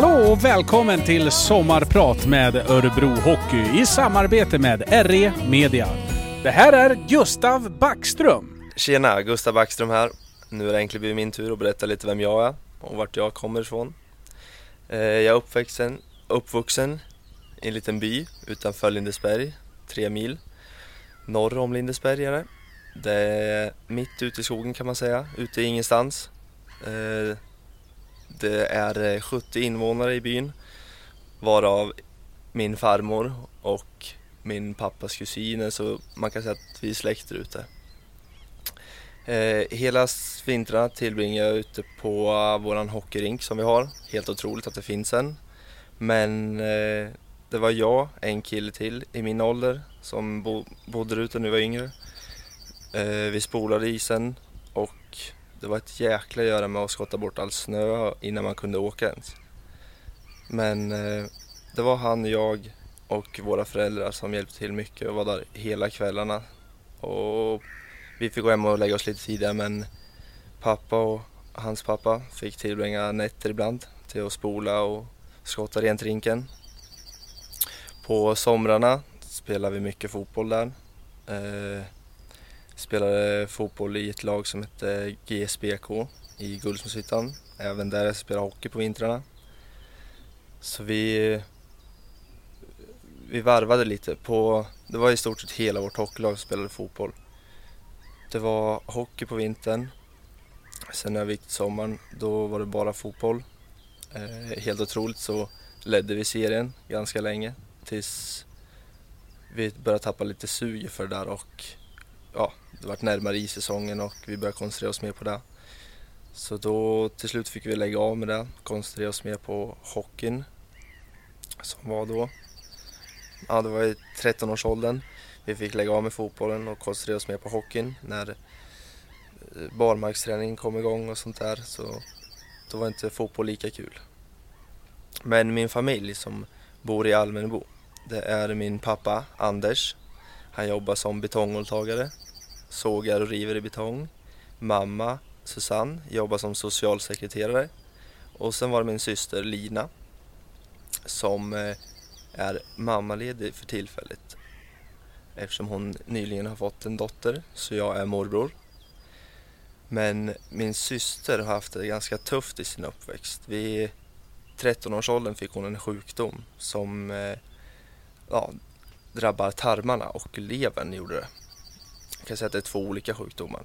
Hallå och välkommen till Sommarprat med Örebro Hockey i samarbete med RE Media. Det här är Gustav Backström. Tjena, Gustav Backström här. Nu har det äntligen blivit min tur att berätta lite vem jag är och vart jag kommer ifrån. Eh, jag är uppvuxen, uppvuxen i en liten by utanför Lindesberg, tre mil norr om Lindesberg är det. Det är mitt ute i skogen kan man säga, ute i ingenstans. Eh, det är eh, 70 invånare i byn varav min farmor och min pappas kusiner så man kan säga att vi är släkt ute. Eh, hela vintrarna tillbringar jag ute på eh, våran hockeyrink som vi har. Helt otroligt att det finns en. Men eh, det var jag, en kille till i min ålder som bo bodde där ute när vi var yngre. Eh, vi spolade isen och det var ett jäkla göra med att skotta bort all snö innan man kunde åka ens. Men eh, det var han, jag och våra föräldrar som hjälpte till mycket och var där hela kvällarna. Och vi fick gå hem och lägga oss lite tidigare men pappa och hans pappa fick tillbringa nätter ibland till att spola och skotta rent rinken. På somrarna spelade vi mycket fotboll där. Eh, spelade fotboll i ett lag som hette GSBK i Guldsmedshyttan. Även där jag spelade hockey på vintrarna. Så vi, vi varvade lite. På, det var i stort sett hela vårt hockeylag som spelade fotboll. Det var hockey på vintern. Sen när vi gick till sommaren, då var det bara fotboll. Eh, helt otroligt så ledde vi serien ganska länge tills vi började tappa lite sug för det där och ja, det vart närmare i säsongen och vi började koncentrera oss mer på det. Så då till slut fick vi lägga av med det, koncentrera oss mer på hockeyn som var då. Ja, det var i 13-årsåldern. Vi fick lägga av med fotbollen och koncentrera oss mer på hockeyn när eh, barmarksträningen kom igång och sånt där så då var inte fotboll lika kul. Men min familj som bor i Almenbo. det är min pappa Anders. Han jobbar som betonghålltagare, sågar och river i betong. Mamma Susanne jobbar som socialsekreterare. Och sen var det min syster Lina som eh, är mammaledig för tillfället eftersom hon nyligen har fått en dotter, så jag är morbror. Men min syster har haft det ganska tufft i sin uppväxt. Vid 13-årsåldern fick hon en sjukdom som eh, ja, drabbar tarmarna och levern gjorde det. Jag kan säga att det är två olika sjukdomar.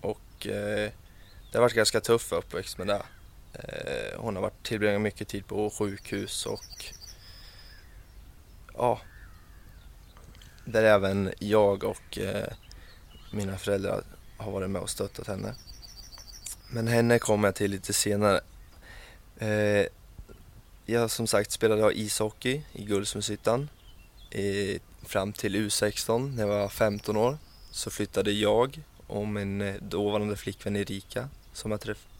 Och eh, det har varit ganska tuff uppväxt med det. Eh, hon har varit tillbringat mycket tid på sjukhus och ja, där även jag och eh, mina föräldrar har varit med och stöttat henne. Men henne kommer jag till lite senare. Eh, jag som sagt spelade ishockey i Guldsmedshyttan fram till U16 när jag var 15 år så flyttade jag och min eh, dåvarande flickvän Erika som jag träffade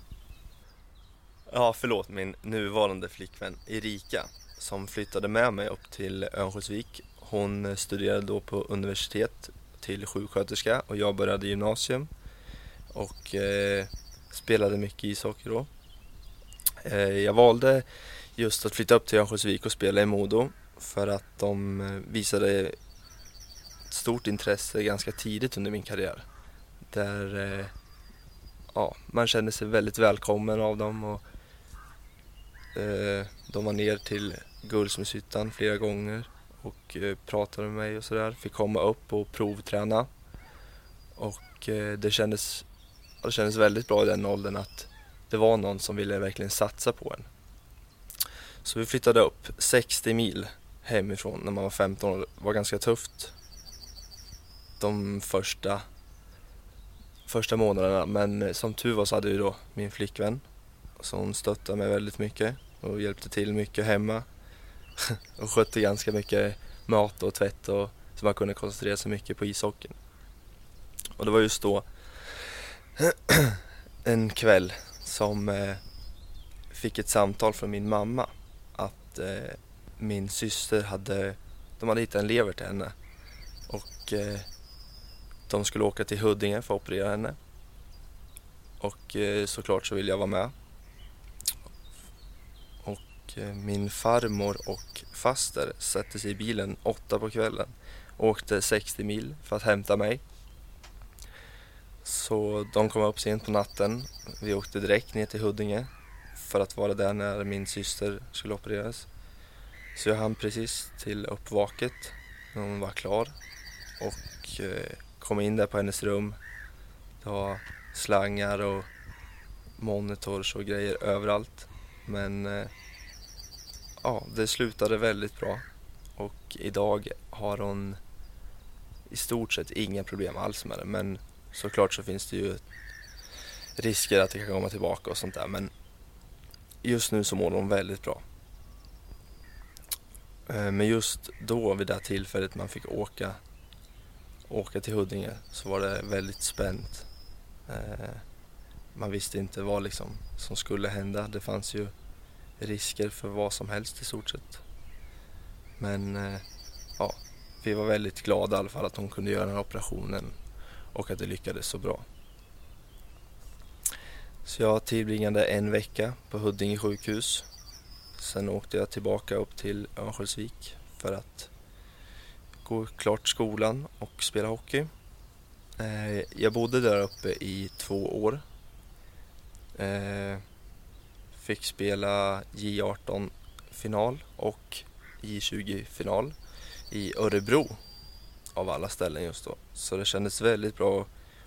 Ja, förlåt, min nuvarande flickvän Erika som flyttade med mig upp till Örnsköldsvik. Hon eh, studerade då på universitet till sjuksköterska och jag började gymnasium och eh, spelade mycket ishockey då. Eh, jag valde just att flytta upp till Örnsköldsvik och spela i Modo för att de eh, visade stort intresse ganska tidigt under min karriär. Där eh, ja, man kände sig väldigt välkommen av dem och eh, de var ner till Guldsmedshyttan flera gånger och eh, pratade med mig och sådär. Fick komma upp och provträna och eh, det kändes, det kändes väldigt bra i den åldern att det var någon som ville verkligen satsa på en. Så vi flyttade upp 60 mil hemifrån när man var 15 år var ganska tufft de första, första månaderna. Men som tur var så hade jag då min flickvän som stöttade mig väldigt mycket och hjälpte till mycket hemma och skötte ganska mycket mat och tvätt och så man kunde koncentrera sig mycket på ishockeyn. Och det var just då en kväll som eh, fick ett samtal från min mamma att eh, min syster hade, de hade hittat en lever till henne och eh, de skulle åka till Huddinge för att operera henne. Och eh, såklart så ville jag vara med. Och eh, min farmor och faster satte sig i bilen åtta på kvällen och åkte 60 mil för att hämta mig. Så de kom upp sent på natten. Vi åkte direkt ner till Huddinge för att vara där när min syster skulle opereras. Så jag hann precis till uppvaket när hon var klar och eh, kom in där på hennes rum. Det var slangar och monitors och grejer överallt. Men eh, ja, det slutade väldigt bra och idag har hon i stort sett inga problem alls med det. Men såklart så finns det ju risker att det kan komma tillbaka och sånt där. Men just nu så mår hon väldigt bra. Eh, men just då, vid det tillfället man fick åka, åka till Huddinge, så var det väldigt spänt. Eh, man visste inte vad liksom som skulle hända. Det fanns ju risker för vad som helst i stort sett. Men eh, ja, vi var väldigt glada i alla fall att hon kunde göra den här operationen och att det lyckades så bra. Så jag tillbringade en vecka på Huddinge sjukhus. Sen åkte jag tillbaka upp till Örnsköldsvik för att gå klart skolan och spela hockey. Eh, jag bodde där uppe i två år. Eh, fick spela J18 final och J20 final i Örebro av alla ställen just då. Så det kändes väldigt bra att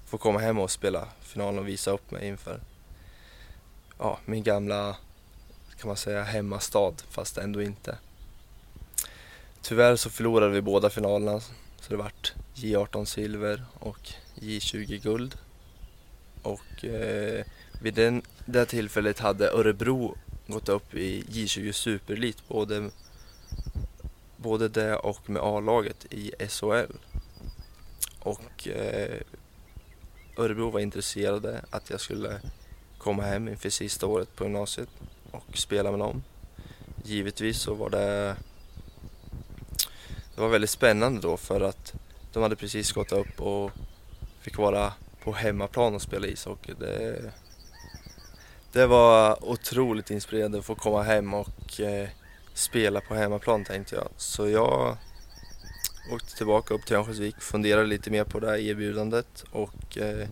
få komma hem och spela finalen och visa upp mig inför ja, min gamla, kan man säga, hemmastad fast ändå inte. Tyvärr så förlorade vi båda finalerna så det vart J18 silver och J20 guld. Och eh, vid den, det tillfället hade Örebro gått upp i J20 superelit både både det och med A-laget i SHL. Och eh, Örebro var intresserade att jag skulle komma hem inför sista året på gymnasiet och spela med dem. Givetvis så var det det var väldigt spännande då för att de hade precis gått upp och fick vara på hemmaplan och spela ishockey. Det, det var otroligt inspirerande att få komma hem och eh, spela på hemmaplan tänkte jag. Så jag åkte tillbaka upp till Örnsköldsvik, funderade lite mer på det här erbjudandet och eh,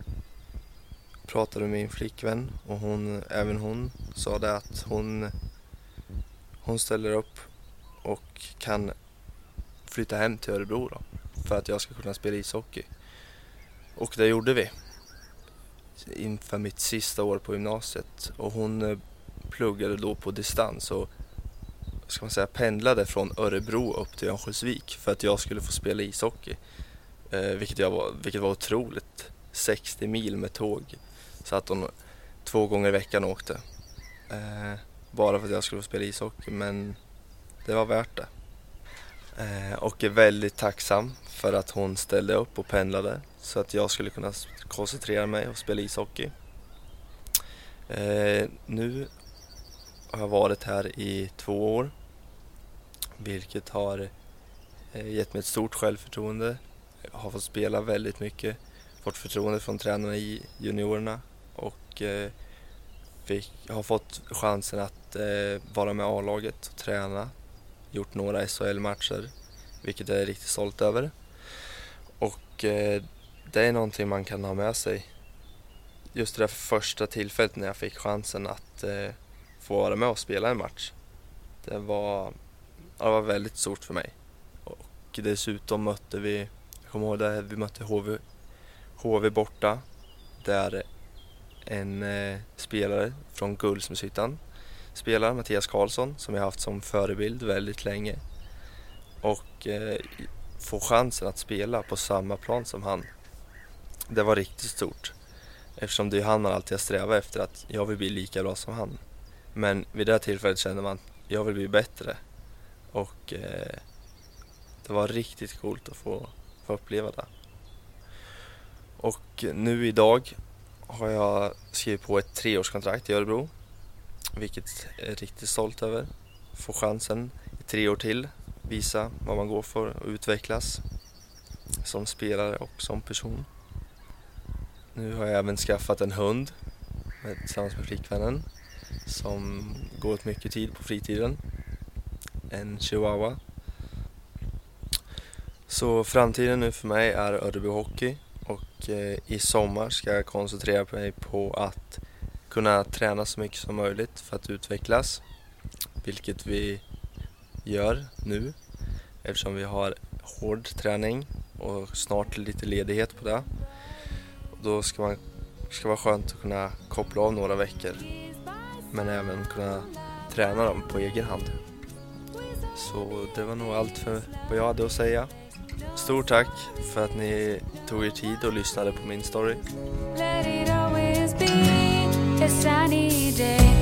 pratade med min flickvän och hon, även hon sa det att hon, hon ställer upp och kan flytta hem till Örebro då, för att jag ska kunna spela ishockey. Och det gjorde vi inför mitt sista år på gymnasiet och hon eh, pluggade då på distans och ska man säga, pendlade från Örebro upp till Örnsköldsvik för att jag skulle få spela ishockey. Eh, vilket, jag var, vilket var otroligt. 60 mil med tåg. Så att hon två gånger i veckan åkte. Eh, bara för att jag skulle få spela ishockey men det var värt det. Eh, och är väldigt tacksam för att hon ställde upp och pendlade så att jag skulle kunna koncentrera mig och spela ishockey. Eh, nu har jag varit här i två år vilket har eh, gett mig ett stort självförtroende. Jag har fått spela väldigt mycket, fått förtroende från tränarna i juniorerna och fick, har fått chansen att vara med A-laget och träna. Gjort några SHL-matcher, vilket jag är riktigt stolt över. Och eh, det är någonting man kan ha med sig. Just det där första tillfället när jag fick chansen att eh, få vara med och spela en match. Det var det var väldigt stort för mig. Och dessutom mötte vi, jag kommer ihåg det, vi mötte HV, HV borta. Där en eh, spelare från Guldsmedshyttan spelar, Mattias Karlsson, som jag haft som förebild väldigt länge. Och eh, få chansen att spela på samma plan som han. Det var riktigt stort. Eftersom det är han man alltid har strävat efter att jag vill bli lika bra som han. Men vid det tillfället kände man att jag vill bli bättre. Och eh, det var riktigt coolt att få, få uppleva det. Och nu idag har jag skrivit på ett treårskontrakt i Örebro. Vilket jag är riktigt stolt över. Få chansen i tre år till visa vad man går för och utvecklas som spelare och som person. Nu har jag även skaffat en hund tillsammans med flickvännen. som går åt mycket tid på fritiden. En chihuahua. Så framtiden nu för mig är Örebro Hockey och eh, i sommar ska jag koncentrera mig på att kunna träna så mycket som möjligt för att utvecklas. Vilket vi gör nu eftersom vi har hård träning och snart lite ledighet på det. Då ska man ska vara skönt att kunna koppla av några veckor men även kunna träna dem på egen hand. Så det var nog allt för vad jag hade att säga. Stort tack för att ni tog er tid och lyssnade på min story. this sunny day.